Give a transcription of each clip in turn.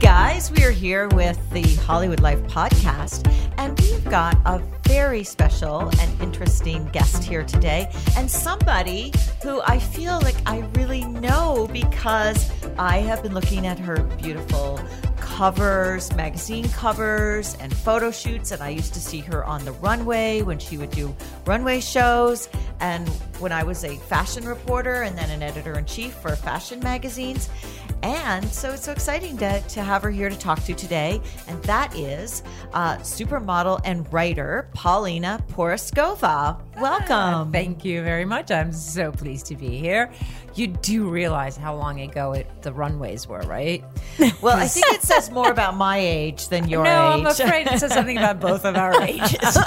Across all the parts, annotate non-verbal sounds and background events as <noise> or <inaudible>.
Guys, we are here with the Hollywood Life podcast, and we've got a very special and interesting guest here today, and somebody who I feel like I really know because I have been looking at her beautiful covers, magazine covers, and photo shoots, and I used to see her on the runway when she would do runway shows, and when I was a fashion reporter and then an editor in chief for fashion magazines. And so it's so exciting to, to have her here to talk to today. And that is uh, supermodel and writer Paulina Porizkova. Welcome. Thank you very much. I'm so pleased to be here. You do realize how long ago it, the runways were, right? <laughs> Well, I think it says more about my age than <laughs> your no, age. I'm afraid it says something about both of our <laughs> ages.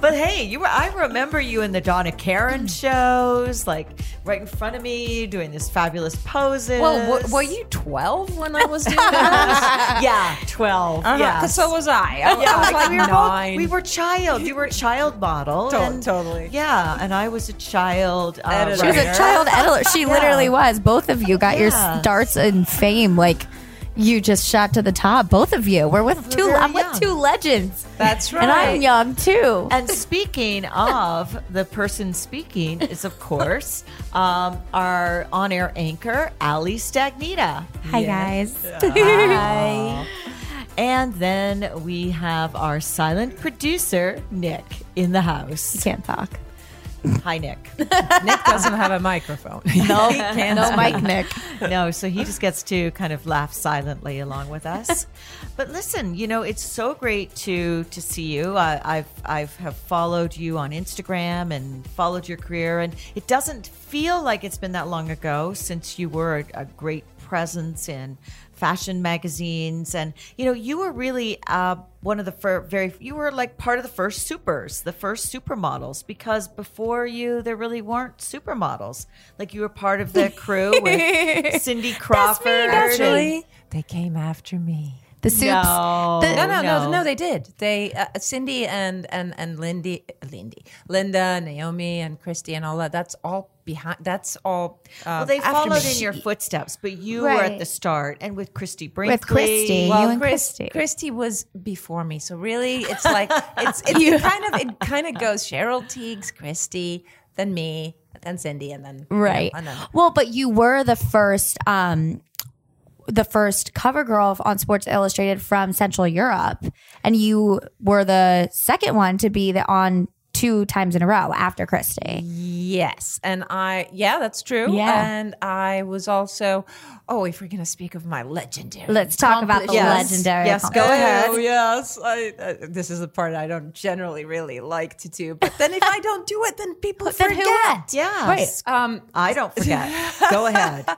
But hey, you were I remember you in the Donna Karan shows, like right in front of me, doing this fabulous poses. well, w- were you 12 when I was doing that? <laughs> yeah, 12 Uh-huh, Yeah. 'cause so was I. I, Yeah, I was like we were nine. both we were child. You were a child model. To- and- totally. Yeah, and I was a child uh, Editor. She was a child editor. She <laughs> literally was. Both of you got your Yeah. starts in fame. Like you just shot to the top. Both of you. We're with two. I'm young. with two legends. That's right. And I'm young too. And speaking of the person speaking is of course um, our on-air anchor Ali Stagnita. Hi guys. Hi. And then we have our silent producer Nick in the house. Can't talk. Hi Nick. <laughs> Nick doesn't have a microphone. <laughs> No, No mic, Nick. <laughs> no, so he just gets to kind of laugh silently along with us. but listen, you know, it's so great to to see you. I, I've I've have followed you on Instagram and followed your career, and it doesn't feel like it's been that long ago since you were a, a great presence in fashion magazines. And you know you were really uh, one of the fir- very you were like part of the first supers the first supermodels because before you there really weren't supermodels. Like you were part of the crew with <laughs> cindy crawford Actually, they came after me. The soups. No. The- No, no, no, no. no. They did. They uh, Cindy and and and Lindy, Lindy, Linda, Naomi, and Christy, and all that. That's all behind. That's all. Uh, well, they followed in your <laughs> footsteps, but you were at the start, and with Christie Brinkley. With Christy. You Well, and Chris, Christy. Christy was before me, so really, it's <laughs> like it's, it's it kind of it kind of goes Cheryl Tiegs, Christy, then me, then Cindy, and then you know, Right. and then Well, but you were the first um the first cover girl on Sports Illustrated from Central Europe. And you were the second one to be the on two times in a row after Christy. Yes, and I yeah, that's true. Yeah. and I was also oh, if we're gonna speak of my legendary, Let's talk about the Yes. legendary Yes, go accomplishment. ahead. Oh yes, I, uh, this is the part I don't generally really like to do. But then if I don't do it, then people Then forget. who went? Yes. Um, I don't forget. <laughs> Go ahead. uh,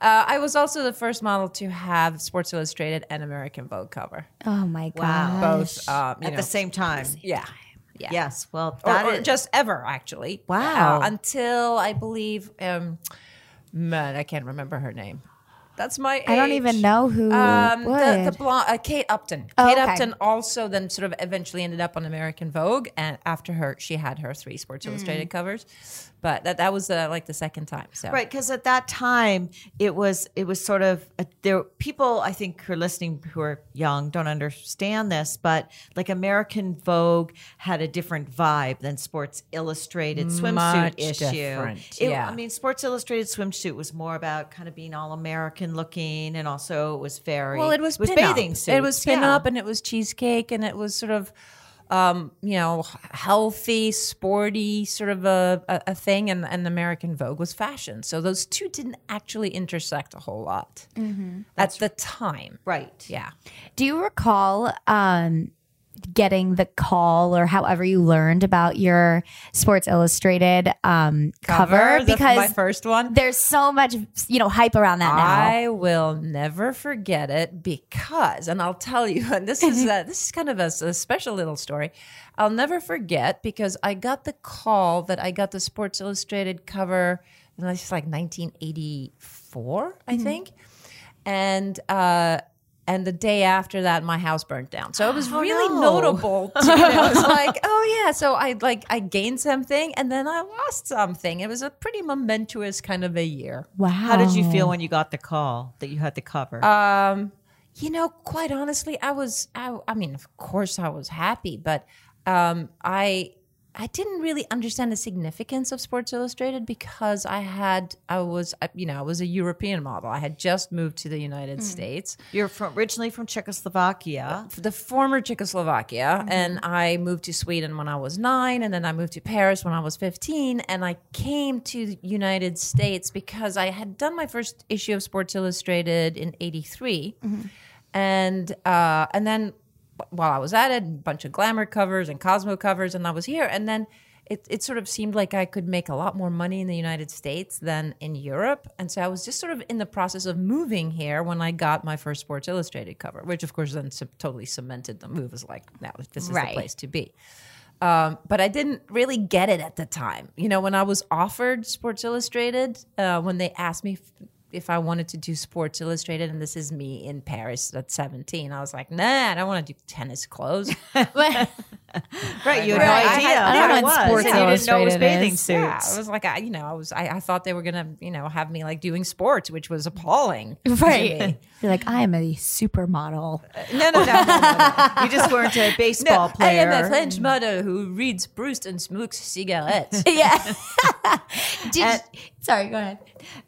I was also the first model to have Sports Illustrated and American Vogue cover. Oh my god. Wow. Both, um, At know, the same time. yeah. Yeah. Yes. Well, Or, that or is just ever, actually. Wow. Uh, until I believe, um, man, I can't remember her name. That's my. I don't even know who Um, the the blonde, uh, Kate Upton. Oh, Kate okay. Upton also then sort of eventually ended up on American Vogue, and after her, she had her three Sports Mm. Illustrated covers. But that that was uh, like the second time. So Right, because at that time it was it was sort of a, there. People I think who are listening who are young don't understand this, but like American Vogue had a different vibe than Sports Illustrated swimsuit Much issue. different, It- yeah. I mean, Sports Illustrated swimsuit was more about kind of being all American looking, and also it was very Well, it was, was pin-up. bathing suits. It was pin yeah. up, and it was cheesecake, and it was sort of, um, you know, healthy, sporty, sort of a, a, a thing. And, and American Vogue was fashion. So those two didn't actually intersect a whole lot at the time. right. Yeah. Do you recall um getting the call or however you learned about your Sports Illustrated um, cover, the- because my first one. there's so much you know hype around that now. I will never forget it because, and I'll tell you, <laughs> and this is a, <laughs> this is kind of a, a special little story. I'll never forget because I got the call that I got the Sports Illustrated cover. And it's like 1984, I think, and uh, and the day after that, my house burnt down. So it was <gasps> really no. notable. To, you know, it's like, oh yeah. So I like I gained something and then I lost something. It was a pretty momentous kind of a year. wow. How did you feel when you got the call that you had the cover? Um, you know, quite honestly, I was. I, I mean, of course, I was happy, but um, I I didn't really understand the significance of Sports Illustrated because I had I was uh, you know I was a European model. I had just moved to the United hmm. States, You're from originally from Czechoslovakia. Uh, the former Czechoslovakia, mm-hmm. and I moved to Sweden when I was nine, and then I moved to Paris when I was fifteen, and I came to the United States because I had done my first issue of Sports Illustrated in '83, mm-hmm. and uh, and then while I was at it, a bunch of glamour covers and Cosmo covers, and I was here, and then. It, it sort of seemed like I could make a lot more money in the United States than in Europe. And so I was just sort of in the process of moving here when I got my first Sports Illustrated cover, which of course then totally cemented the move. Was like, now this is Right. the place to be. Um, but I didn't really get it at the time. You know, when I was offered Sports Illustrated, uh, when they asked me if, I wanted to do Sports Illustrated, and this is me in Paris at 17, I was like, nah, I don't want to do tennis clothes. <laughs> <laughs> Right, you had Right. no I idea had- I what don't know what Sports and you didn't know it was bathing is. suits. Yeah, I was like, I, you know, I was, I, I thought they were gonna, you know, have me like doing sports, which was appalling. to right? me. You're like I am a supermodel. No, no, no, no, no, no. you just weren't a <laughs> baseball I player. am a French mm. model who reads Proust and smokes cigarettes. <laughs> yeah. <laughs> Did sorry, go ahead.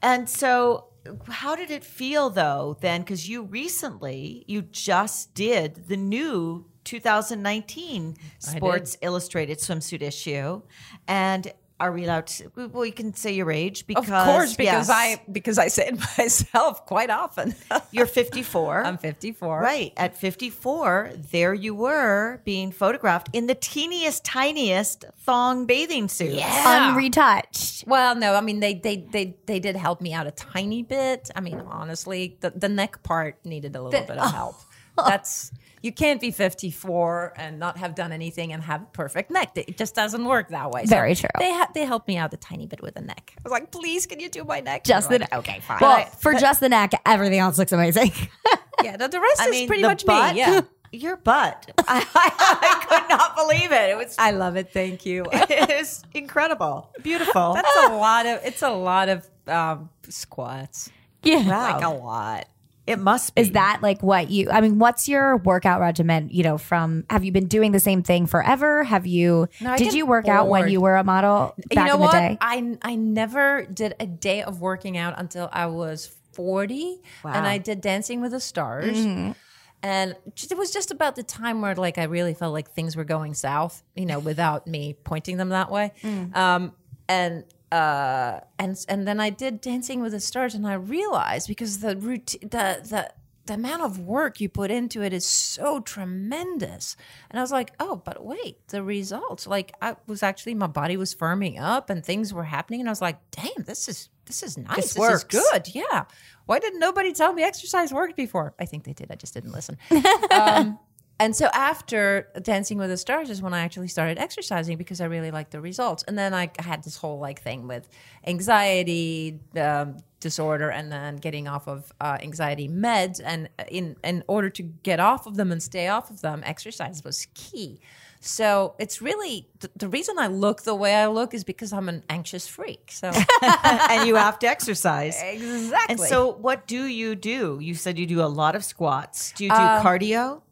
And so, how did it feel though then? Because you recently, you just did the new 2019 Sports Illustrated swimsuit issue, and are we allowed to? Well, you can say your age because, of course, because yes, I because I say it <laughs> myself quite often. <laughs> you're 54. I'm 54. Right. At 54, there you were being photographed in the teeniest, tiniest thong bathing suit. Unretouched. Well, no, I mean they they they they did help me out a tiny bit. I mean, honestly, the the neck part needed a little bit of help. <laughs> That's you can't be 54 and not have done anything and have perfect neck. It just doesn't work that way. So Very true. They ha- they helped me out a tiny bit with the neck. I was like, please, can you do my neck? Just They're the like, okay, fine. Well, for just the neck, everything else looks amazing. <laughs> yeah, the, the rest I is mean, pretty the much butt, me. Yeah, <laughs> Your butt. I, <laughs> I, I could not believe it. It was, I love it. Thank you. it was incredible. Beautiful. That's a lot of. It's a lot of um, squats. yeah. wow. Like a lot. It must be. Is that like what you? I mean, what's your workout regimen? You know, from have you been doing the same thing forever? Have you? No, did you work out when you were a model back you know in the what? day? I I never did a day of working out until I was forty, and I did Dancing with the Stars. Mm-hmm. And it was just about the time where, like, I really felt like things were going south, you know, without me pointing them that way. Mm. Um, and uh, and and then I did Dancing with the Stars, and I realized because the routine, the the the amount of work you put into it is so tremendous. And I was like, oh, but wait, the results. Like I was actually my body was firming up and things were happening. And I was like, damn, this is this is nice. This, works. is good. Yeah. Why didn't nobody tell me exercise worked before? I think they did. I just didn't listen. <laughs> um, and so after Dancing with the Stars is when I actually started exercising because I really liked the results. And then I had this whole like thing with anxiety um, disorder, and then getting off of uh, anxiety meds. And in in order to get off of them and stay off of them, exercise was key. So it's really th- the reason I look the way I look is because I'm an anxious freak. So <laughs> and you have to exercise. exactly. And so, what do you do? You said you do a lot of squats. Do you do Um, cardio?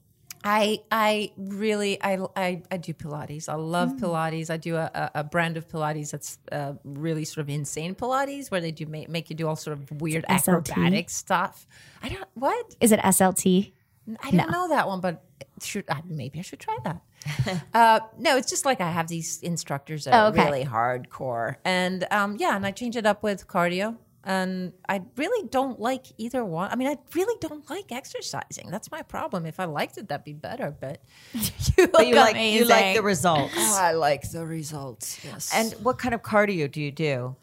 I I really I I, I do Pilates. I love Mm. Pilates. I do a, a, a brand of Pilates that's uh, really sort of insane Pilates, where they do make, make you do all sort of weird acrobatic stuff. I don't what Is it SLT? I don't know that one, but should uh, maybe I should try that. <laughs> uh, no, it's just like I have these instructors that Oh, are really hardcore, and um, yeah, and I change it up with cardio. And I really don't like either one. I mean, I really don't like exercising. That's my problem. If I liked it, that'd be better. But <laughs> <laughs> But you like you like the results. I like the results. Yes, And what kind of cardio do you do?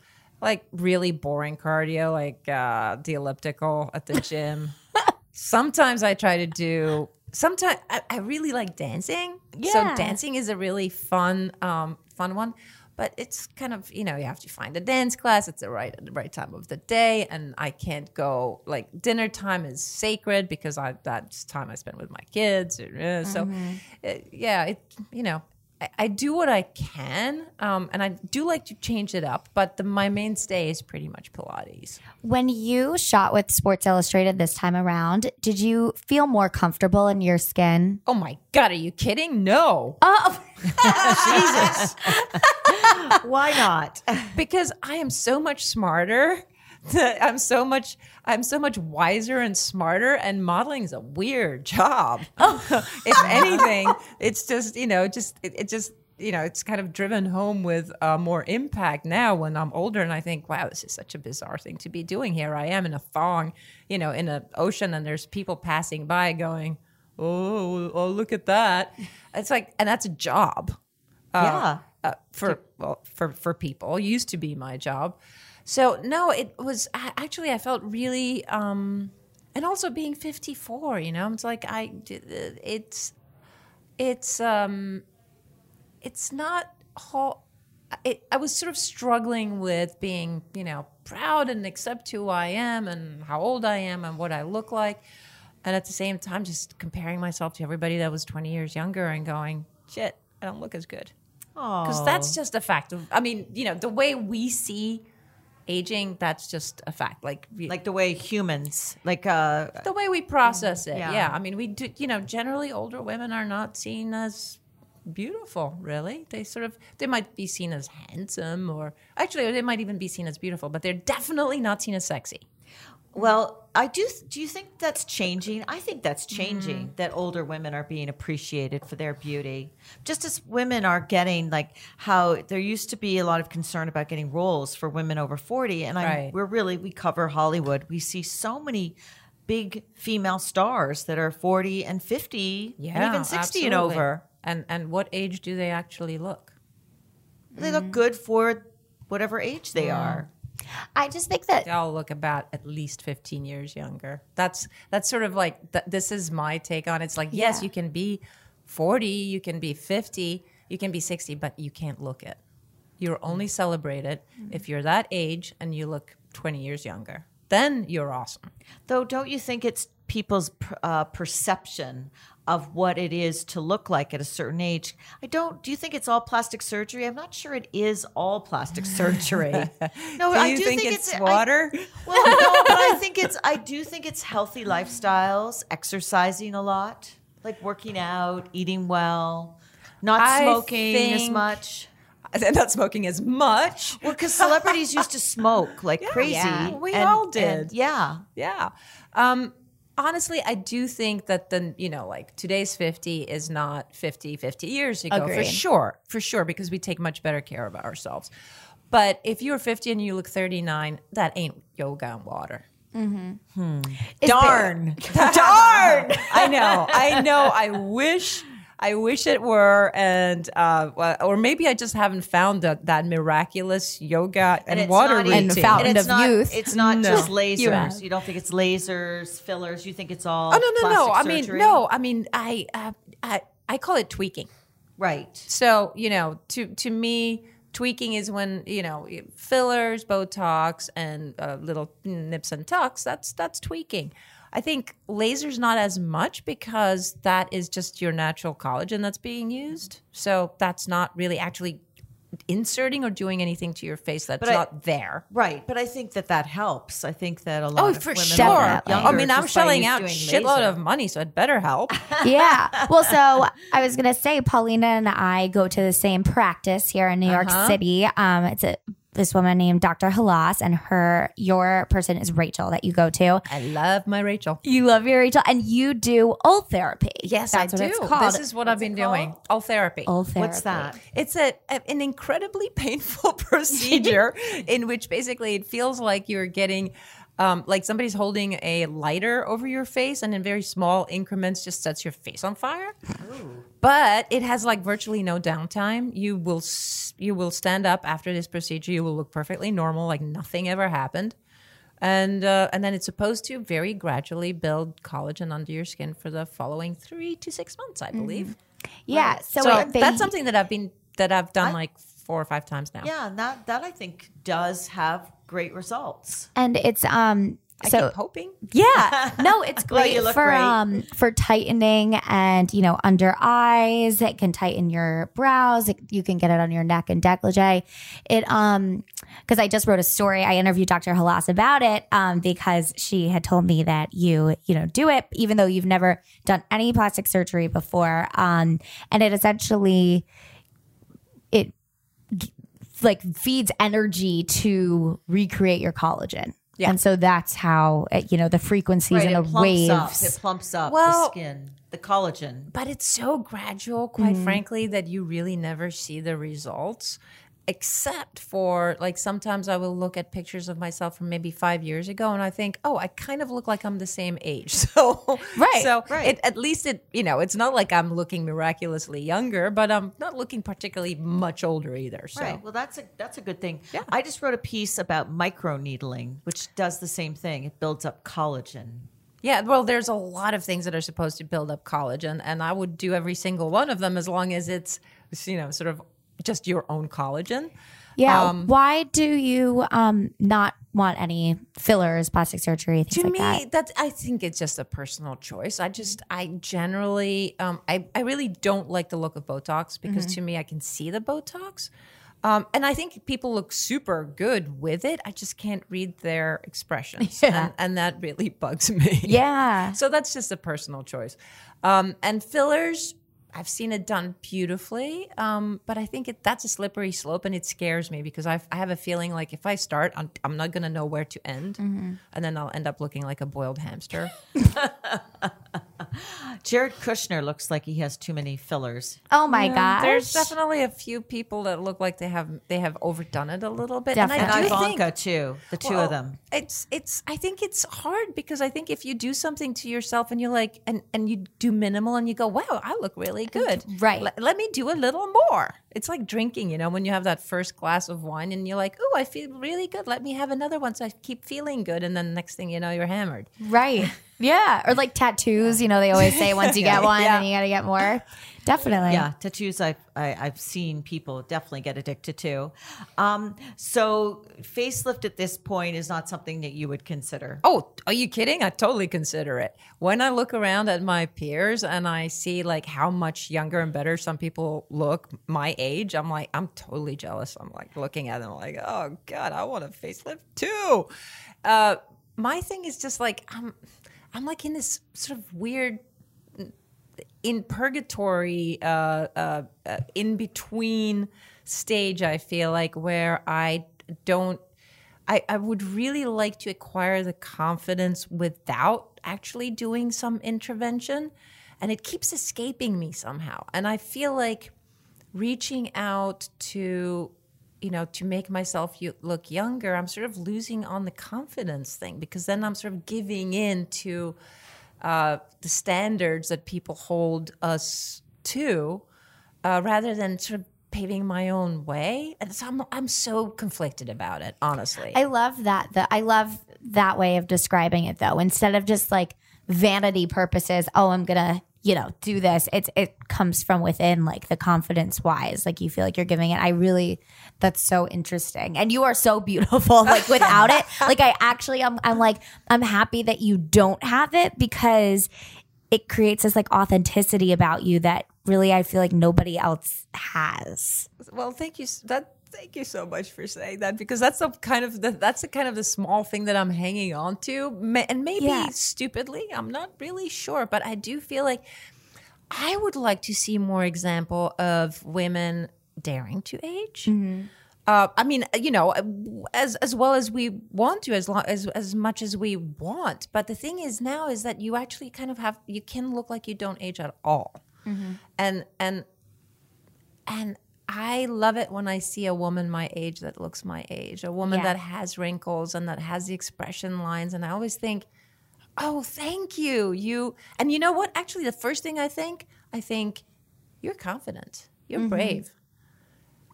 like really boring cardio, like uh, the elliptical at the gym. <laughs> Sometimes I try to do. Sometimes I, I really like dancing. Yeah. So dancing is a really fun, um, fun one. But it's kind of you know you have to find a dance class. It's the right the right time of the day, and I can't go like dinner time is sacred because I that's time I spend with my kids. So uh, yeah, it you know I, I do what I can, um, and I do like to change it up. But the, my mainstay is pretty much Pilates. When you shot with Sports Illustrated this time around, did you feel more comfortable in your skin? Oh my god, are you kidding? No, Oh, <laughs> Jesus. <laughs> Why not? because I am so much smarter. <laughs> I'm so much I'm so much wiser and smarter and modeling is a weird job. <laughs> <laughs> if anything, it's just, you know, just it, it just you know, it's kind of driven home with uh, more impact now when I'm older, and I think, wow, this is such a bizarre thing to be doing. Here I am in a thong, you know, in an ocean, and there's people passing by going, "Oh, oh, look at that!" It's like, and that's a job yeah. uh, for well for for people used to be my job so no it was actually i felt really um and also being 54 you know it's like i it's it's um it's not whole it, i was sort of struggling with being you know proud and accept who i am and how old i am and what i look like. And at the same time just comparing myself to everybody that was 20 years younger and going shit i don't look as good. Because that's just a fact of i mean you know the way we see aging that's just a fact like we- like the way humans, like uh, the way we process it Yeah. yeah. i mean we do you know generally older women are not seen as beautiful really they sort of they might be seen as handsome or actually they might even be seen as beautiful but they're definitely not seen as sexy Well, I do. Do you think that's changing? I think that's mm-hmm. changing. That older women are being appreciated for their beauty, just as women are getting like how there used to be a lot of concern about getting roles for women over forty, and I Right. we're really we cover Hollywood. We see so many big female stars that are forty and fifty, and even sixty and over. and and what age do they actually look They look mm-hmm. good for whatever age they mm. are. I just think that they all look about at least 15 years younger that's that's sort of like th- this is my take on it. it's like yes Yeah. you can be 40 you can be 50 you can be 60 but you can't look it you're only celebrated mm. if you're that age and you look 20 years younger then you're awesome Though, don't you think it's people's uh, perception of what it is to look like at a certain age? I don't. Do you think it's all plastic surgery? I'm not sure it is all plastic <laughs> surgery. No, do I do think, think, it's, I- water <laughs> well, no, but I think it's. I do think it's healthy lifestyles, exercising a lot, like working out, eating well, not I smoking as much. And not smoking as much Well, because celebrities used to smoke like <laughs> crazy. yeah, we and- all and- did. yeah. Yeah. Um, honestly, I do think that the, you know, like today's 50 is not 50, 50 years ago. For sure. For sure. Because we take much better care of ourselves. But if you're 50 and you look 39, that ain't yoga and water. Darn. <laughs> Darn! I know. I know. I wish. I wish it were, and uh, or maybe I just haven't found that that miraculous yoga and, it's water not routine. And fountain and it's of not, youth. It's not No. just lasers. have. You, don't think it's lasers, fillers. You think it's all. Oh no, no, no! I mean, surgery? no, I mean, I, uh, I, I call it tweaking. Right. So you know, to to me, tweaking is when you know fillers, Botox, and uh, little nips and tucks. That's that's tweaking. I think laser's not as much because that is just your natural collagen that's being used. So that's not really actually inserting or doing anything to your face that's But I- not there. Right. But I think that that helps. I think that a lot Oh, of for women sure. are Definitely. younger I mean, I'm just by shelling out doing shitload laser. of money, so it better help. <laughs> yeah. Well, so <laughs> I was gonna say, Paulina and I go to the same practice here in New York Uh-huh. City. Um, it's a this woman named Dr. Halas, and her your person is Rachel that you go to. I love my Rachel. You love your Rachel, and you do Ultherapy. Yes, That's I what do. it's called. This is what I've been doing. Ultherapy. old therapy. What's that? It's a, a- an incredibly <laughs> painful <laughs> procedure in which basically it feels like you're getting um, like somebody's holding a lighter over your face and in very small increments just sets your face on fire. But it has like virtually no downtime. You will s- you will stand up after this procedure. You will look perfectly normal, like nothing ever happened. And uh, and then it's supposed to very gradually build collagen under your skin for the following three to six months, I believe. Yeah. So, So they- that's something that I've been that I've done like four or five times now. Yeah, and that that I think does have great results. and it's um. I So keep hoping. Yeah. <laughs> No, it's great you look for great. um for tightening and you know under eyes. It can tighten your brows. It, you can get it on your neck and décolleté. It um because I just wrote a story. I interviewed Dr. Halas about it um because she had told me that you you know do it even though you've never done any plastic surgery before. Um and it essentially it g- like feeds energy to recreate your collagen. Yeah. And so that's how it, you know the frequencies Right, and it the up. waves. It plumps up the skin, the collagen. But it's so gradual, quite Mm-hmm. frankly, that you really never see the results. Except for like sometimes I will look at pictures of myself from maybe five years ago and I think, oh, I kind of look like I'm the same age. <laughs> So Right, so right. It, at least it you know it's not like I'm looking miraculously younger, but I'm not looking particularly much older either. So Right. Well, that's a that's a good thing. Yeah. I just wrote a piece about micro needling, which does the same thing. It builds up collagen. Yeah, well, there's a lot of things that are supposed to build up collagen, and I would do every single one of them as long as it's, you know, sort of just your own collagen. yeah. Um, Why do you um not want any fillers, plastic surgery, things to like me, that? that I think it's just a personal choice. I just, I generally, um, I, I really don't like the look of Botox because Mm-hmm. to me, I can see the Botox. Um, and I think people look super good with it. I just can't read their expressions. <laughs> Yeah. And, and that really <laughs> bugs me. Yeah. So that's just a personal choice. Um, and fillers, I've seen it done beautifully, um, but I think it, that's a slippery slope, and it scares me because I've, I have a feeling like if I start, I'm, I'm not going to know where to end, and then I'll end up looking like a boiled hamster. <laughs> Jared Kushner looks like he has too many fillers. Oh my God! There's definitely a few people that look like they have they have overdone it a little bit, Definitely. and I And do think Ivanka too. The two Well, of them. It's it's I think it's hard because I think if you do something to yourself and you're like and and you do minimal and you go, wow, I look really good. Right. Let, let me do a little more. It's like drinking, you know, when you have that first glass of wine and you're like, oh, I feel really good. Let me have another one so I keep feeling good. And then next thing you know, you're hammered. Right. <laughs> Yeah. Or like tattoos, you know, they always say once you <laughs> get one, Yeah. then you got to get more. Definitely. Yeah, tattoos. I've I, I've seen people definitely get addicted to. Um, so facelift at this point is not something that you would consider. Oh, are you kidding? I totally consider it. When I look around at my peers and I see like how much younger and better some people look my age, I'm like, I'm totally jealous. I'm like looking at them like, oh God, I want a facelift too. Uh, my thing is just like I'm I'm like in this sort of weird in purgatory uh, uh, uh, in between stage i feel like where i don't I, I would really like to acquire the confidence without actually doing some intervention. And it keeps escaping me somehow. And i feel like reaching out to you know to make myself look younger i'm sort of losing on the confidence thing because then i'm sort of giving in to uh, the standards that people hold us to uh, rather than sort of paving my own way and so I'm, I'm so conflicted about it honestly I love that. The, I love that way of describing it though. Instead of just like vanity purposes, oh, I'm going to, you know, do this. It's it comes from within like the confidence wise. Like you feel like you're giving it. I really that's so interesting. And you are so beautiful <laughs> like without it. Like I actually I'm I'm like I'm happy that you don't have it because it creates this like authenticity about you that really I feel like nobody else has. Well, thank you. That thank you so much for saying that because that's the kind of the that's the kind of the small thing that I'm hanging on to, and maybe Yeah. stupidly, I'm not really sure, but I do feel like I would like to see more example of women daring to age. Uh, I mean, you know, as as well as we want to, as long as as much as we want. But the thing is now is that you actually kind of have you can look like you don't age at all, Mm-hmm. and and and I love it when I see a woman my age that looks my age, a woman Yeah. that has wrinkles and that has the expression lines, and I always think, oh, thank you, you. And you know what? Actually, the first thing I think, I think you're confident, you're mm-hmm. brave.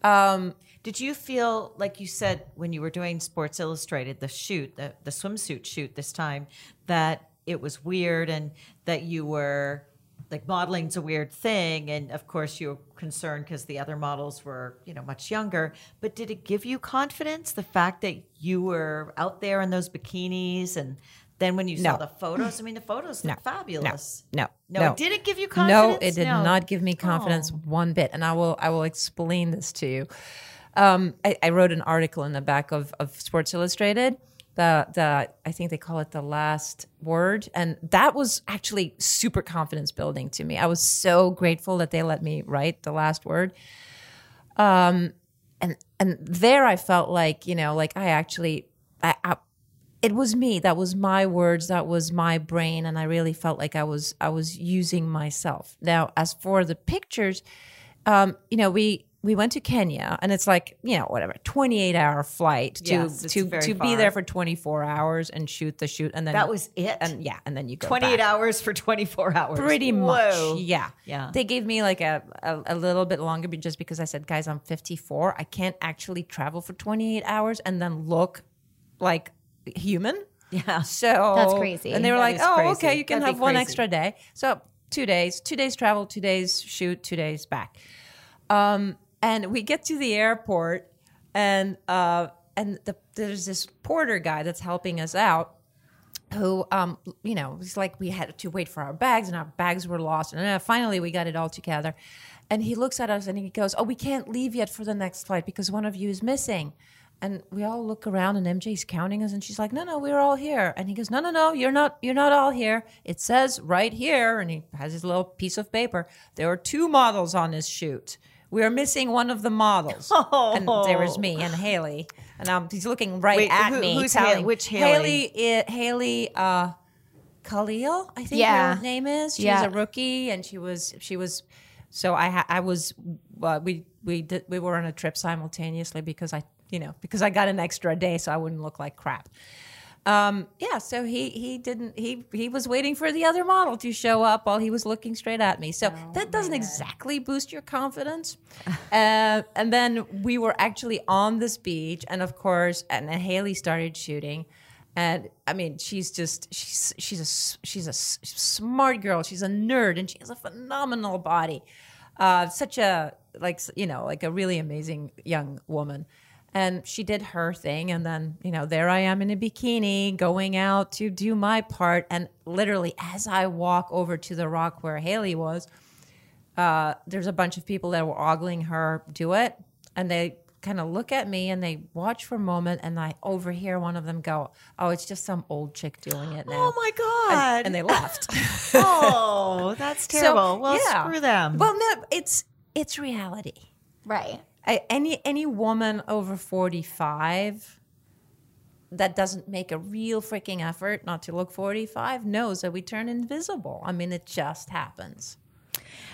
Um, Did you feel like you said when you were doing Sports Illustrated, the shoot, the, the swimsuit shoot this time, that it was weird and that you were like modeling's a weird thing, and of course you were concerned because the other models were you know much younger. But did it give you confidence the fact that you were out there in those bikinis and then when you saw the photos, I mean the photos look fabulous. No, No, no. did it give you confidence No, it did No. not give me confidence Oh. one bit, and I will I will explain this to you. Um, I, I wrote an article in the back of, of Sports Illustrated. The the I think they call it the last word, and that was actually super confidence building to me. I was so grateful that they let me write the last word. Um, and and there I felt like you know like I actually I, I it was me. That was my words. That was my brain. And i really felt like i was i was using myself. Now as for the pictures um you know we we went to kenya and it's like you know whatever 28 hour flight to Yes, it's to very to be there for 24 hours and shoot the shoot and then That was it? and yeah and then you go 28 back. hours for 24 hours. Pretty Whoa. much, yeah. Yeah. They gave me like a, a, a little bit longer be- just because I said, guys, I'm 54. I can't actually travel for 28 hours and then look like human. Yeah. So That's crazy. And they were That like, oh, crazy. okay, you can That'd have one crazy. extra day. So two days, two days travel, two days shoot, two days back. Um, and we get to the airport, and uh, and the, there's this porter guy that's helping us out who um you know it's like we had to wait for our bags and our bags were lost. And finally we got it all together. And he looks at us and he goes oh we can't leave yet for the next flight because one of you is missing. And we all look around and mj's counting us and she's like no no we're all here. And he goes no no no you're not you're not all here. It says right here. And he has his little piece of paper. There are two models on this shoot we are missing one of the models <laughs> and there was me and haley and um, he's looking right Wait, at who- me who's telling- Haley? Which Haley? Haley i- Haley uh Kalil, I think Yeah. her name is. She Yeah. a rookie and she was she was so I ha- I was uh, we we did we were on a trip simultaneously because I you know because I got an extra day so I wouldn't look like crap. Um, yeah, so he he didn't he he was waiting for the other model to show up while he was looking straight at me. So that doesn't exactly boost your confidence. <laughs> uh, and then we were actually on this beach, and of course, and then Haley started shooting. And I mean, she's just she's she's a she's a smart girl. She's a nerd, and she has a phenomenal body. Uh, such a like you know like a really amazing young woman and she did her thing and then you know there i am in a bikini going out to do my part and literally as i walk over to the rock where haley was uh, there's a bunch of people that were ogling her do it and they kind of look at me and they watch for a moment and i overhear one of them go oh it's just some old chick doing it now Oh my God. and, and they left <laughs> <laughs> oh, that's terrible. well, yeah. screw them. well no it's it's reality Right. I, any any woman over 45 that doesn't make a real freaking effort not to look 45 knows that we turn invisible. I mean, it just happens.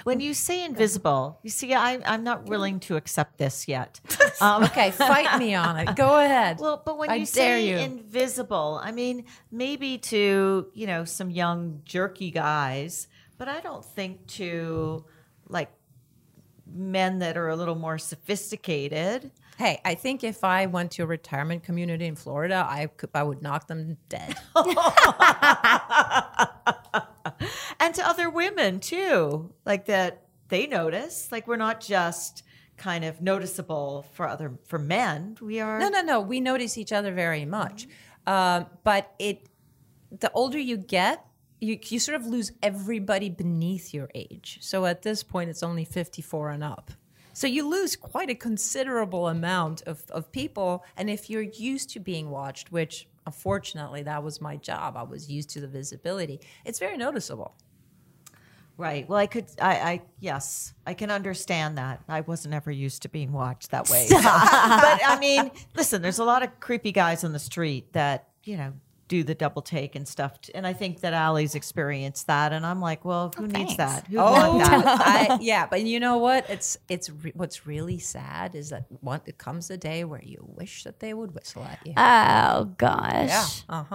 when you say invisible, you see, I, I'm not willing to accept this yet. <laughs> Um, Okay, fight me on it. Go <laughs> ahead. Well, but when I you say you. invisible, I mean maybe to you know some young jerky guys, but I don't think to like men that are a little more sophisticated. hey, I think if I went to a retirement community in Florida, I could, I would knock them dead. <laughs> and to other women too like that they notice like we're not just kind of noticeable for other for men we are No, no, no. We notice each other very much, um, but it. The older you get, you you sort of lose everybody beneath your age. So at this point, it's only fifty four and up. So you lose quite a considerable amount of, of people, and if you're used to being watched, which unfortunately that was my job, I was used to the visibility. It's very noticeable. Right. Well, I could. I, I. Yes, I can understand that. I wasn't ever used to being watched that way. <laughs> but I mean, listen. There's a lot of creepy guys on the street that you know do the double take and stuff. And I think that Allie's experienced that. And I'm like, well, who needs that? Who Oh, wants that? <laughs> <laughs> I, yeah, but you know what? It's it's re- what's really sad is that one it comes a day where you wish that they would whistle at you. Oh gosh. yeah, uh-huh.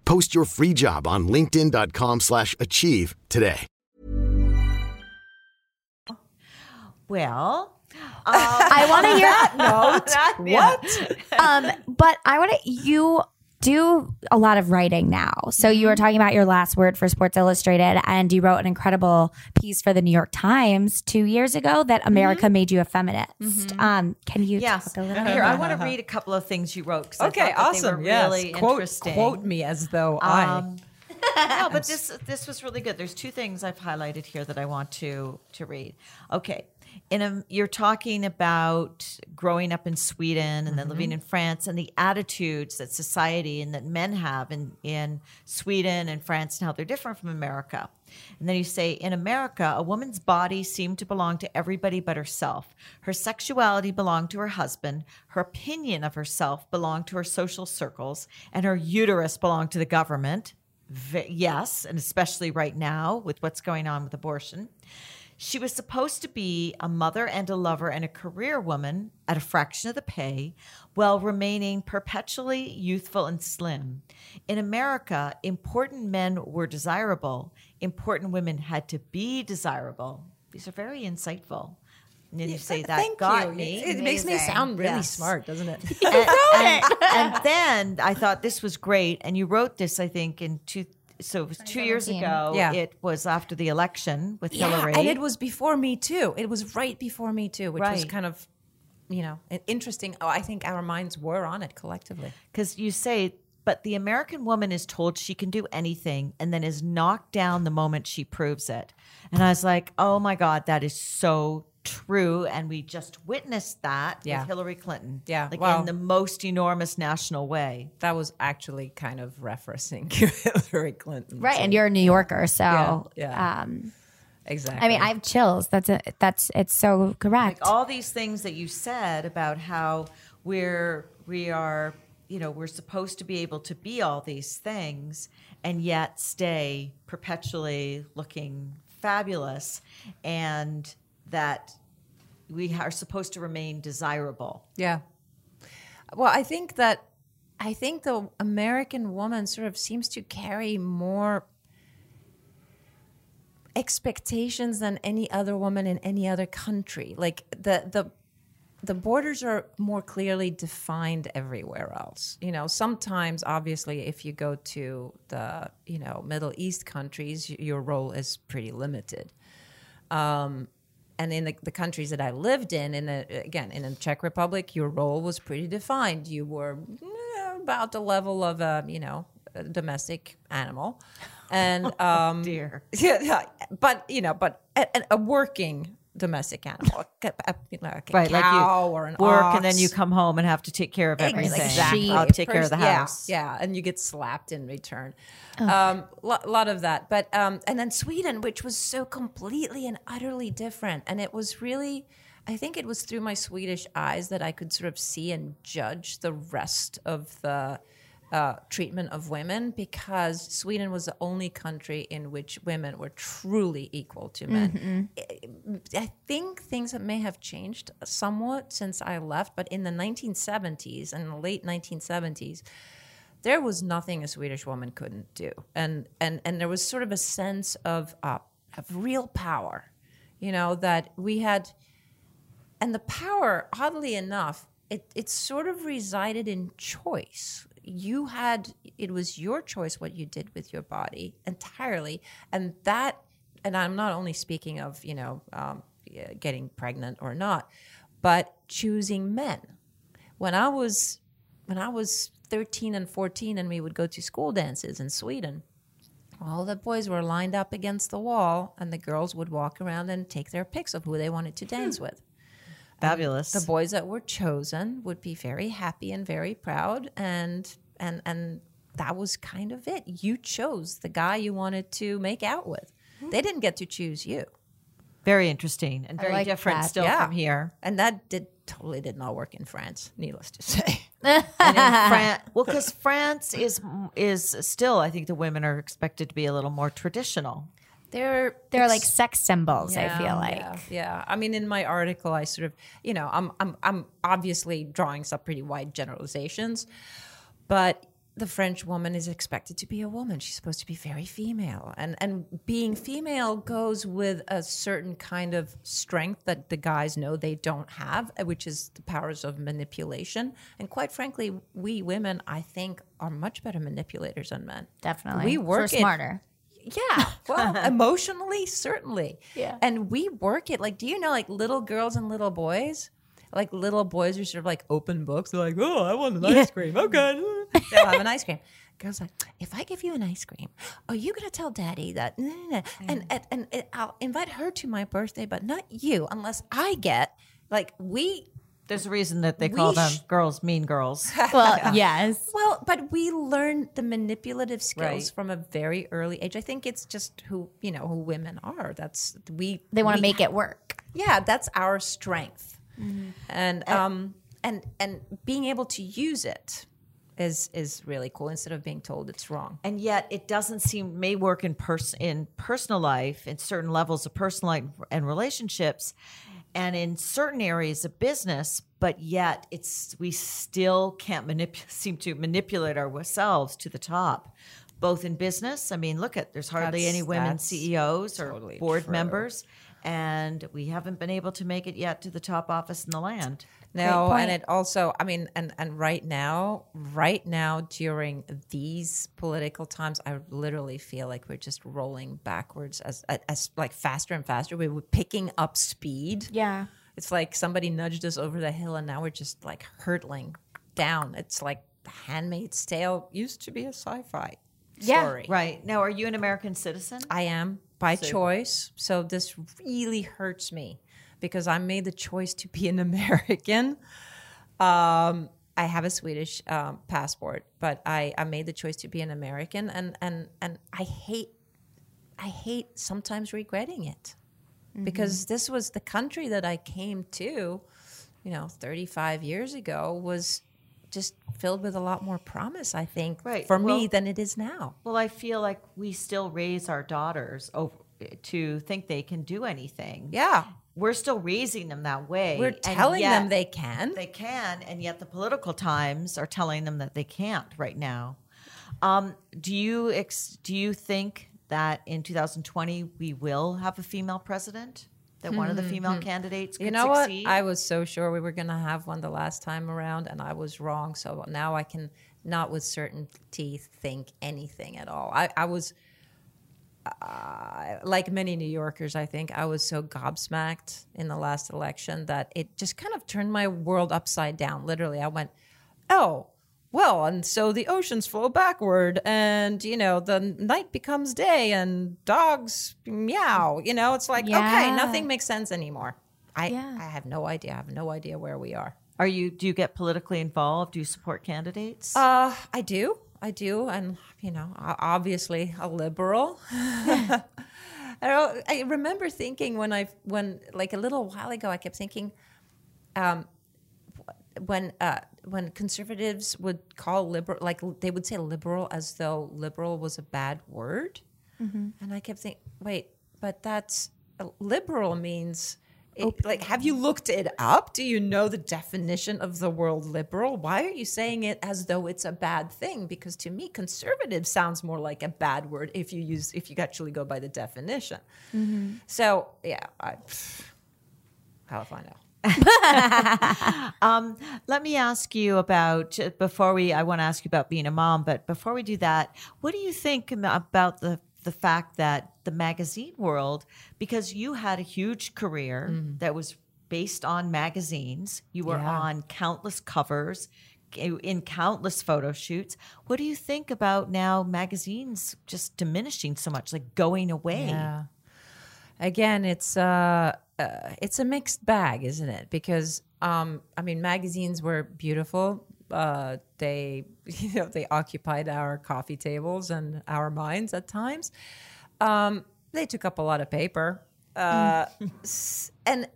Post your free job on linkedin.com slash achieve today. Well, I want to hear. that, <laughs> note. what? um, but I want to. You do a lot of writing now. So you were talking about your last word for Sports Illustrated, and you wrote an incredible piece for the New York Times two years ago that America made you a feminist. Um, can you Yes. talk a little? Here, I want to read a couple of things you wrote. Okay, thought awesome. They were yes, really quote interesting. quote me as though I. Um, <laughs> no, but this this was really good. There's two things I've highlighted here that I want to to read. Okay, in a, you're talking about growing up in Sweden and then mm-hmm. living in France and the attitudes that society and that men have in in Sweden and France and how they're different from America. And then you say, in America, a woman's body seemed to belong to everybody but herself. Her sexuality belonged to her husband. Her opinion of herself belonged to her social circles, and her uterus belonged to the government. V- yes, and especially right now with what's going on with abortion. She was supposed to be a mother and a lover and a career woman at a fraction of the pay while remaining perpetually youthful and slim. In America, important men were desirable, important women had to be desirable. These are very insightful. And you say that Thank got you. me. It, it makes me sound really Yes smart, doesn't it? <laughs> and, and, <laughs> and then I thought this was great. And you wrote this, I think, in two. So it was two years ago. Yeah. It was after the election with yeah, Hillary. and it was before me too. It was right before me too, which was kind of, you know, interesting. Oh, I think our minds were on it collectively. because you say, but the American woman is told she can do anything and then is knocked down the moment she proves it. And I was like, oh my God, that is so true. And we just witnessed that Yeah. with Hillary Clinton. Yeah, Like wow. in the most enormous national way. That was actually kind of referencing <laughs> Hillary Clinton, Right, So- and you're a New Yorker, so Yeah, yeah. Um, exactly. I mean, I have chills. That's a that's it's so correct. all these things that you said about how we're we are you know we're supposed to be able to be all these things and yet stay perpetually looking fabulous and that we are supposed to remain desirable Yeah. Well, I think that I think the American woman sort of seems to carry more expectations than any other woman in any other country. Like the the the borders are more clearly defined everywhere else. You know, sometimes obviously if you go to the, you know, Middle East countries, your role is pretty limited Um, and in the, the countries that I lived in, in the, again in the Czech Republic, your role was pretty defined. You were eh, about the level of a you know a domestic animal, and <laughs> um, dear <laughs> yeah, but you know, but a- a working domestic animal, <laughs> a, a, you know, like a right like cow you or an work ox. and then you come home and have to take care of everything Exactly. i'll take care of the house Yeah, and you get slapped in return. Um, a lot of that, but um, and then Sweden, which was so completely and utterly different, and it was really, I think it was through my Swedish eyes that I could sort of see and judge the rest of the. Uh, treatment of women because Sweden was the only country in which women were truly equal to men. I think things may have changed somewhat since I left, but in the 1970s and the late 1970s, there was nothing a Swedish woman couldn't do, and and and there was sort of a sense of uh, of real power, you know, that we had, and the power, oddly enough, it it sort of resided in choice. You had it was your choice what you did with your body entirely, and that, and I'm not only speaking of you know. Um, getting pregnant or not, but choosing men. When I was when I was 13 and 14 and we would go to school dances in Sweden, all the boys were lined up against the wall and the girls would walk around and take their picks of who they wanted to dance with. Fabulous. The boys that were chosen would be very happy and very proud and and and that was kind of it. You chose the guy you wanted to make out with. Hmm. They didn't get to choose you. very interesting and very like different that. still Yeah. from here. And that did totally did not work in France, needless to say. <laughs> And France, well, because France is is still, I think the women are expected to be a little more traditional. They're They're like sex symbols, I feel like. Yeah, yeah. I mean, in my article, I sort of, you know, I'm I'm I'm obviously drawing some pretty wide generalizations, but the French woman is expected to be a woman. She's supposed to be very female, and and being female goes with a certain kind of strength that the guys know they don't have, uh, which is the powers of manipulation. And quite frankly, we women, I think, are much better manipulators than men. Definitely. We work We're smarter. Yeah. Well, <laughs> emotionally, certainly. Yeah. And we work it. Like, do you know, like little girls and little boys? Like little boys are sort of like open books. They're like, oh, I want an ice cream. Okay. <laughs> They'll have an ice cream. Girls like, if I give you an ice cream, are you gonna tell daddy that? No, no, no. And, and and and I'll invite her to my birthday, but not you, unless I get like we. There's a reason that they call We them girls mean girls. <laughs> Well, <laughs> yes. Well, but we learn the manipulative skills Right. from a very early age. I think it's just who you know who women are. That's we. They want to make it work. yeah that's our strength Mm-hmm. and um and and being able to use it is is really cool instead of being told it's wrong and yet it doesn't seem may work in pers- in personal life in certain levels of personal life and relationships and in certain areas of business but yet it's we still can't manip- <laughs> seem to manipulate ourselves to the top both in business i mean look at there's hardly That's- any women ceos or totally board true. members and we haven't been able to make it yet to the top office in the land no and it also i mean and and right now right now during these political times i literally feel like we're just rolling backwards as as like faster and faster we were picking up speed Yeah. It's like somebody nudged us over the hill and now we're just like hurtling down. It's like The Handmaid's Tale used to be a sci fi Yeah. story. right now are you an american citizen I am by choice. So this really hurts me because I made the choice to be an <laughs> American. Um, I have a Swedish um, passport, but I, I made the choice to be an American, and and and I hate I hate sometimes regretting it because this was the country that I came to, you know, 35 years ago was just filled with a lot more promise, I think, Right. for me than it is now. Well, I feel like we still raise our daughters over, to think they can do anything. Yeah. We're still raising them that way. We're telling them they can. they can, and yet the political times are telling them that they can't right now. Um, do you ex- do you think that in 2020 we will have a female president? That one of the female candidates could Hmm. you know succeed? what? I was so sure we were going to have one the last time around, and I was wrong. So now I can not with certainty think anything at all. I, I was, uh, like many New Yorkers, I think, I was so gobsmacked in the last election that it just kind of turned my world upside down. Literally, I went, oh, well, and so the oceans flow backward, and you know the night becomes day, and dogs meow. You know, it's like okay, nothing makes sense anymore. I Yeah. I have no idea. I have no idea where we are. are you? Do you get politically involved? Do you support candidates? Uh, I do, I do, and you know, obviously a liberal. <laughs> I, remember thinking when I when like a little while ago, I kept thinking, um, when uh, when conservatives would call liberal, like they would say liberal as though liberal was a bad word, and I kept thinking, wait, but that's uh, liberal means. It, like, have you looked it up? Do you know the definition of the word liberal? Why are you saying it as though it's a bad thing? Because to me, conservative sounds more like a bad word if you use if you actually go by the definition. So yeah, I, how if I know? <laughs> Um, let me ask you about before we. I want to ask you about being a mom, but before we do that, what do you think about the the fact that the magazine world, because you had a huge career that was based on magazines, you were Yeah. on countless covers, in countless photo shoots. What do you think about now magazines just diminishing so much, like going away? Yeah. Again, it's uh, uh, it's a mixed bag, isn't it? Because um, I mean, magazines were beautiful. Uh, they, <laughs> you know, they occupied our coffee tables and our minds at times. Um, they took up a lot of paper, uh, and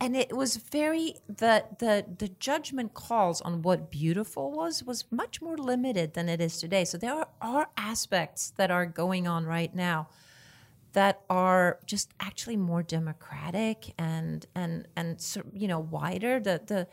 and it was very the the the judgment calls on what beautiful was was much more limited than it is today. So there are, are aspects that are going on right now that are just actually more democratic and and and you know wider. The the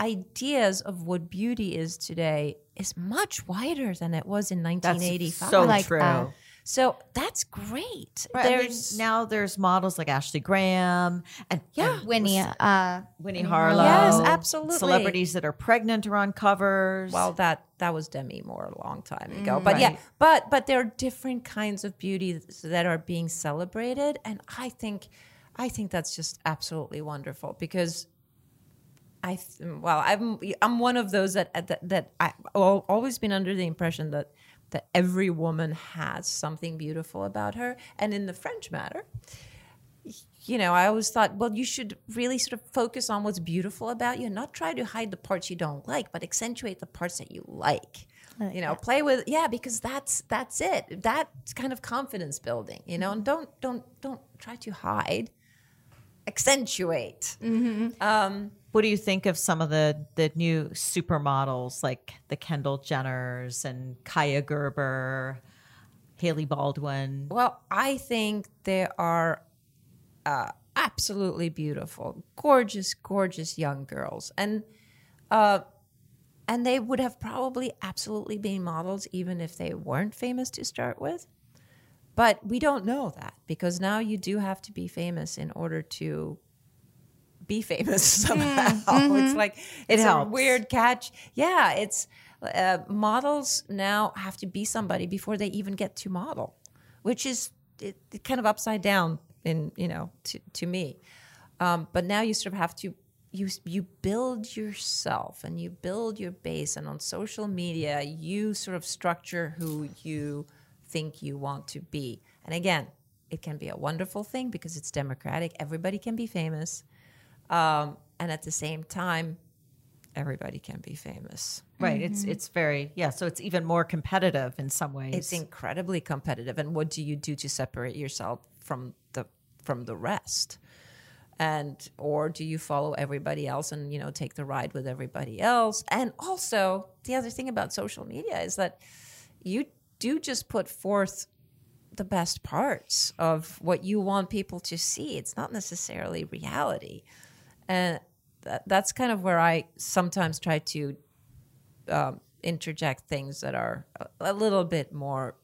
ideas of what beauty is today is much wider than it was in That's 1985. so like true. that. So that's great. Right, I mean, There's now there's models like Ashley Graham and Yeah. and Winnie, uh, Winnie Harlow. Yes, absolutely. Celebrities that are pregnant are on covers. Well, that that was Demi Moore a long time ago. but yeah, but but there are different kinds of beauty that are being celebrated, and I think I think that's just absolutely wonderful because. I th- well, I'm I'm one of those that that, that I al- always been under the impression that that every woman has something beautiful about her, and in the French matter, you know, I always thought, well, you should really sort of focus on what's beautiful about you and not try to hide the parts you don't like, but accentuate the parts that you like. you know, play with yeah, because that's that's it. That's kind of confidence building, you know, and don't don't don't try to hide. Accentuate. Um, what do you think of some of the the new supermodels like the Kendall Jenners and Kaia Gerber, Hailey Baldwin? Well, I think they are uh, absolutely beautiful, gorgeous, gorgeous young girls, and uh, and they would have probably absolutely been models even if they weren't famous to start with. But we don't know that because now you do have to be famous in order to be famous <laughs> somehow. <laughs> It's like it's a weird catch. Yeah, it's uh, models now have to be somebody before they even get to model, which is it, it kind of upside down in you know to, to me. Um, but now you sort of have to you you build yourself and you build your base, and on social media you sort of structure who you think you want to be. And again, it can be a wonderful thing because it's democratic. Everybody can be famous, um, and at the same time, everybody can be famous. Right. It's it's very yeah. So it's even more competitive in some ways. It's incredibly competitive. And what do you do to separate yourself from the from the rest? And or do you follow everybody else and you know take the ride with everybody else? And also the other thing about social media is that you do just put forth the best parts of what you want people to see. It's not necessarily reality. And that, that's kind of where I sometimes try to um, interject things that are a, a little bit more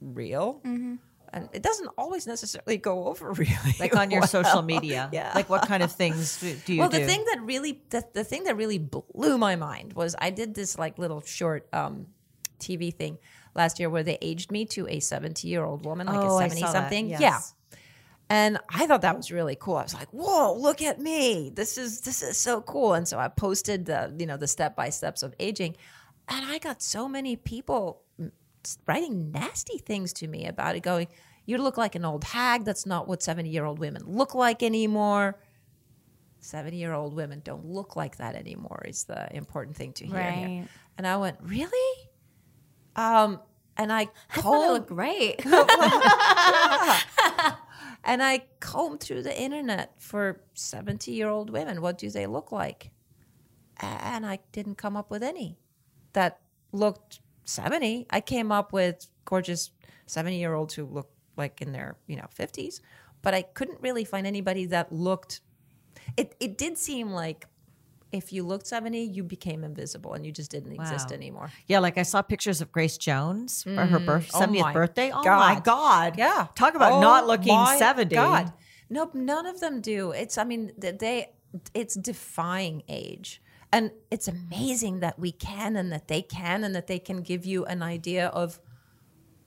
real. And it doesn't always necessarily go over <laughs> really. like on your well. social media. <laughs> Yeah. Like what kind of things do do you well, do? the thing that really the, the thing that really blew my mind was I did this like little short um, TV thing last year where they aged me to a 70 year old woman, like Oh, a I 70 saw that, something. yes. Yeah. And I thought that was really cool. I was like, "Whoa, look at me! This is this is so cool!" And so I posted the you know the step by steps of aging, and I got so many people mm, writing nasty things to me about it, going, "You look like an old hag. That's not what seventy year old women look like anymore." 70 year old women don't look like that anymore is the important thing to hear here. And I went, really? Um, and I I thought it combed, looked great. <laughs> <laughs> and I combed through the internet for 70 year old women. What do they look like? And I didn't come up with any that looked 70. I came up with gorgeous 70 year olds who looked like in their, you know, 50s, but I couldn't really find anybody that looked it it did seem like if you looked 70, you became invisible and you just didn't exist anymore. yeah, like I saw pictures of Grace Jones for her mm. birth, Oh 70th my birthday. Oh my God. God. Yeah. Talk about Oh not looking my 70. God. Nope, none of them do. It's I mean they it's defying age. And it's amazing that we can and that they can and that they can give you an idea of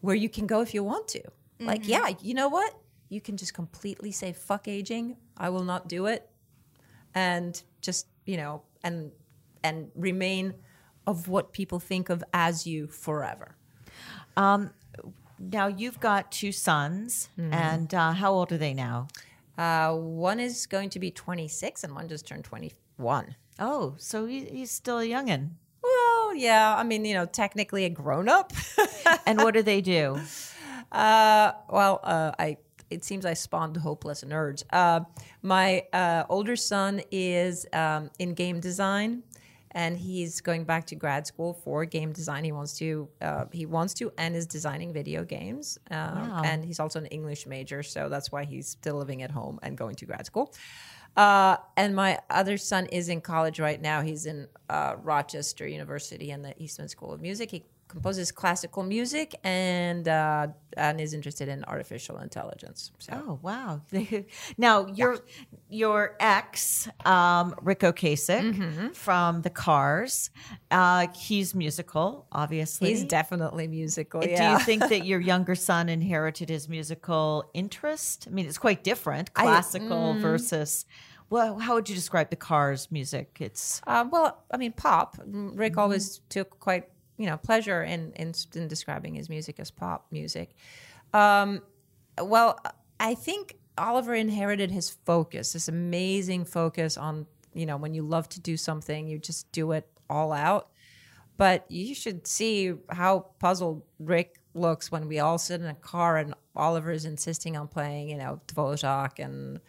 where you can go if you want to. Like, mm-hmm. yeah, you know what? You can just completely say fuck aging. I will not do it, and just you know, and and remain of what people think of as you forever. Um, Now you've got two sons, and uh, how old are they now? Uh, one is going to be 26, and one just turned 21. Oh, so he, he's still a youngin. Well, yeah, I mean, you know, technically a grown up. <laughs> And what do they do? <laughs> Uh, well, uh, I it seems I spawned hopeless nerds. Uh, my uh, older son is um, in game design, and he's going back to grad school for game design. He wants to uh, he wants to and is designing video games. Um, And he's also an English major, so that's why he's still living at home and going to grad school. Uh, and my other son is in college right now. He's in uh, Rochester University in the Eastman School of Music. He composes classical music and uh, and is interested in artificial intelligence. So Oh wow! <laughs> now your your ex, um, Ric Ocasek from the Cars, uh, he's musical, obviously. he's definitely musical. Do you think that <laughs> your younger son inherited his musical interest? I mean, it's quite different, classical versus. Well, how would you describe the Cars music? It's Uh, well, I mean, pop. Mm, Rick always took quite you know pleasure in in, in describing his music as pop music. Um, well, I think Oliver inherited his focus, this amazing focus on you know when you love to do something, you just do it all out. But you should see how puzzled Ric looks when we all sit in a car and Oliver is insisting on playing, you know, Dvorak and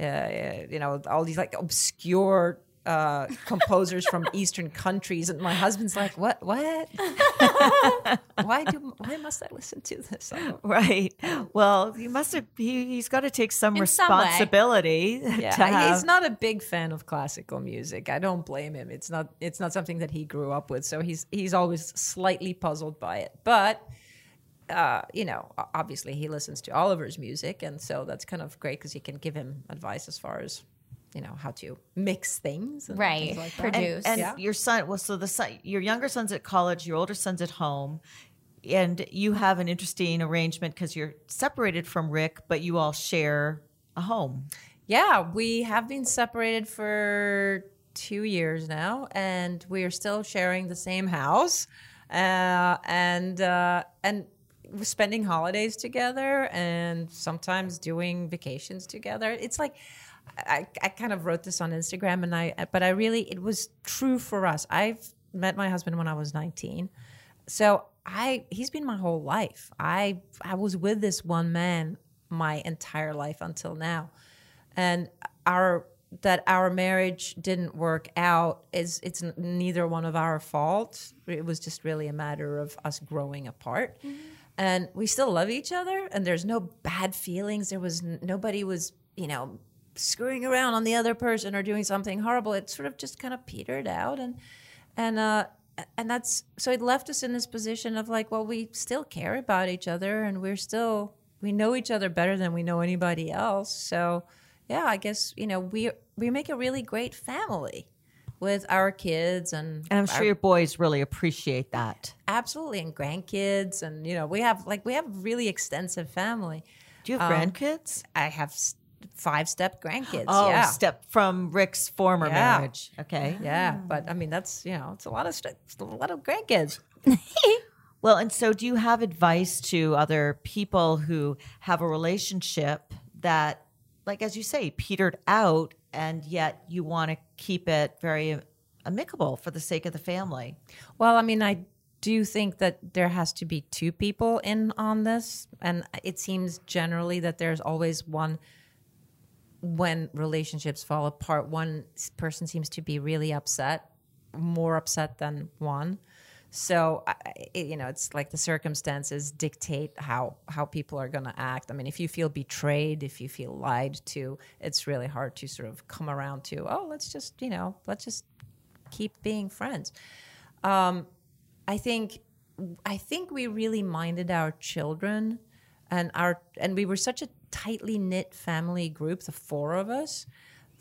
uh, you know all these like obscure uh, composers from <laughs> Eastern countries, and my husband's like, "What? What? <laughs> why do? Why must I listen to this?" Right. Well, he must have. He, he's got to take some In some responsibility. Yeah, to have, he's not a big fan of classical music. I don't blame him. It's not. It's not something that he grew up with, so he's he's always slightly puzzled by it. But uh, you know, obviously he listens to Oliver's music, and so that's kind of great because he can give him advice as far as you know how to mix things, and Right. things like that. Produce. And Yeah. your son, well, so the son, your younger son's at college, your older son's at home, and you have an interesting arrangement because you're separated from Ric, but you all share a home. Yeah, we have been separated for two years now, and we are still sharing the same house, uh, and uh, and we're spending holidays together, and sometimes doing vacations together. It's like. I, I kind of wrote this on Instagram and I but I really it was true for us. I've met my husband when I was 19. So I he's been my whole life. I I was with this one man my entire life until now. And our that our marriage didn't work out is it's neither one of our fault. It was just really a matter of us growing apart. Mm-hmm. And we still love each other and there's no bad feelings. There was n- nobody was, you know, screwing around on the other person or doing something horrible. It sort of just kind of petered out and and uh and that's so it left us in this position of like well we still care about each other and we're still we know each other better than we know anybody else so yeah i guess you know we we make a really great family with our kids and And I'm sure our- your boys really appreciate that. absolutely and grandkids and you know we have like we have really extensive family Do you have grandkids? i have five step grandkids Oh, yeah step from Ric's former Yeah. marriage. Okay. yeah but i mean that's you know it's a lot of st- it's a lot of grandkids <laughs> Well, and so do you have advice to other people who have a relationship that, like as you say, petered out, and yet you want to keep it very amicable for the sake of the family? Well, I mean, I do think that there has to be two people in on this. And it seems generally that there's always one when relationships fall apart, one person seems to be really upset, more upset than one. So, you know, it's like the circumstances dictate how how people are going to act. I mean, if you feel betrayed, if you feel lied to, it's really hard to sort of come around to, oh, let's just, you know, let's just keep being friends. Um, I think I think we really minded our children and our and we were such a tightly knit family group, the four of us,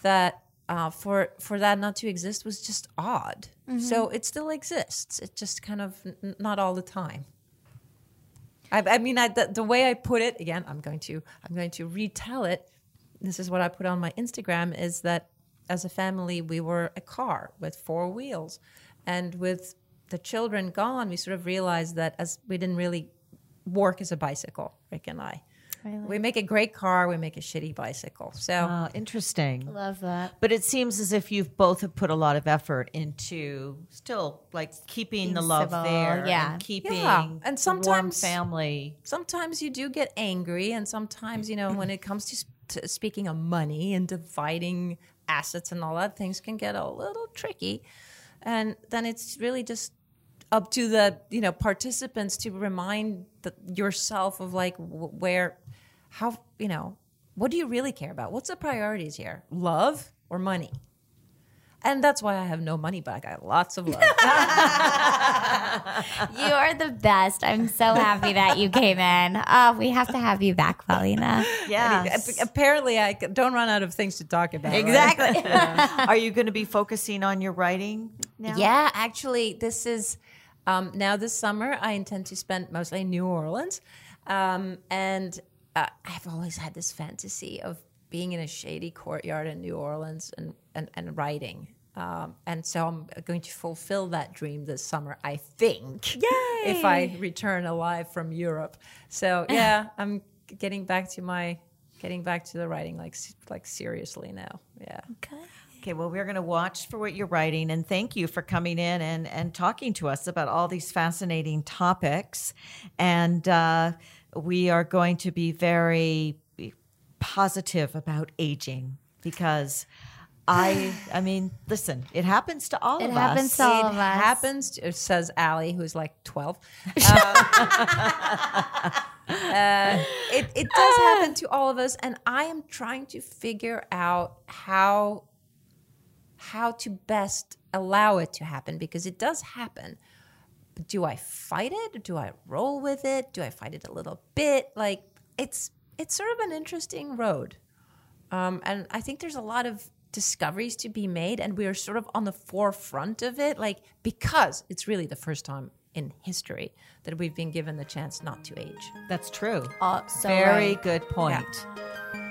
that uh, for for that not to exist was just odd. So it still exists. It just kind of n- not all the time. I, I mean, I, the, the way I put it again, I'm going to I'm going to retell it. This is what I put on my Instagram: is that as a family we were a car with four wheels, and with the children gone, we sort of realized that as we didn't really work as a bicycle, Ric and I. We make a great car, we make a shitty bicycle. So Uh, interesting. Love that. But it seems as if you've both have put a lot of effort into still like keeping the love civil, there, yeah. and keeping Yeah, and the warm sometimes- family. sometimes you do get angry and sometimes you know when it comes to, sp- to speaking of money and dividing assets and all that things can get a little tricky and then it's really just up to the you know participants to remind the, yourself of like w- where how you know what do you really care about what's the priorities here love or money and that's why i have no money but i got lots of love <laughs> You are the best. I'm so happy that you came in. Oh, we have to have you back, Paulina. Yeah. Uh, apparently I don't run out of things to talk about right? Exactly. <laughs> Are you going to be focusing on your writing now? Yeah, actually, this is um, now this summer. I intend to spend mostly in New Orleans, um, and uh, I've always had this fantasy of being in a shady courtyard in New Orleans and and, and writing. Um, and so I'm going to fulfill that dream this summer. I think, Yay! if I return alive from Europe. So yeah, <laughs> I'm getting back to my getting back to the writing like like seriously now. Yeah. Okay, Okay, well, we're going to watch for what you're writing, and thank you for coming in and, and talking to us about all these fascinating topics. And uh, we are going to be very positive about aging because I, I mean, listen, it happens to all It of us. It happens to all it of us. happens, to, says Allie, who's like 12. <laughs> Um, <laughs> uh, it, it does happen to all of us. And I am trying to figure out how, how to best allow it to happen because it does happen. Do I fight it? Do I roll with it? Do I fight it a little bit? Like it's, it's sort of an interesting road. Um, and I think there's a lot of discoveries to be made, and we are sort of on the forefront of it, like because it's really the first time in history that we've been given the chance not to age. That's true. Oh, so very right. good point.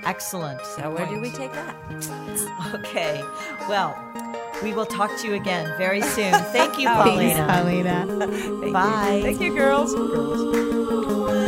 Excellent. So where do we take that? <laughs> Okay. Well, we will talk to you again very soon. Thank you, <laughs> oh. Thanks, Paulina. <laughs> Paulina. Bye. Thank you, girls. girls.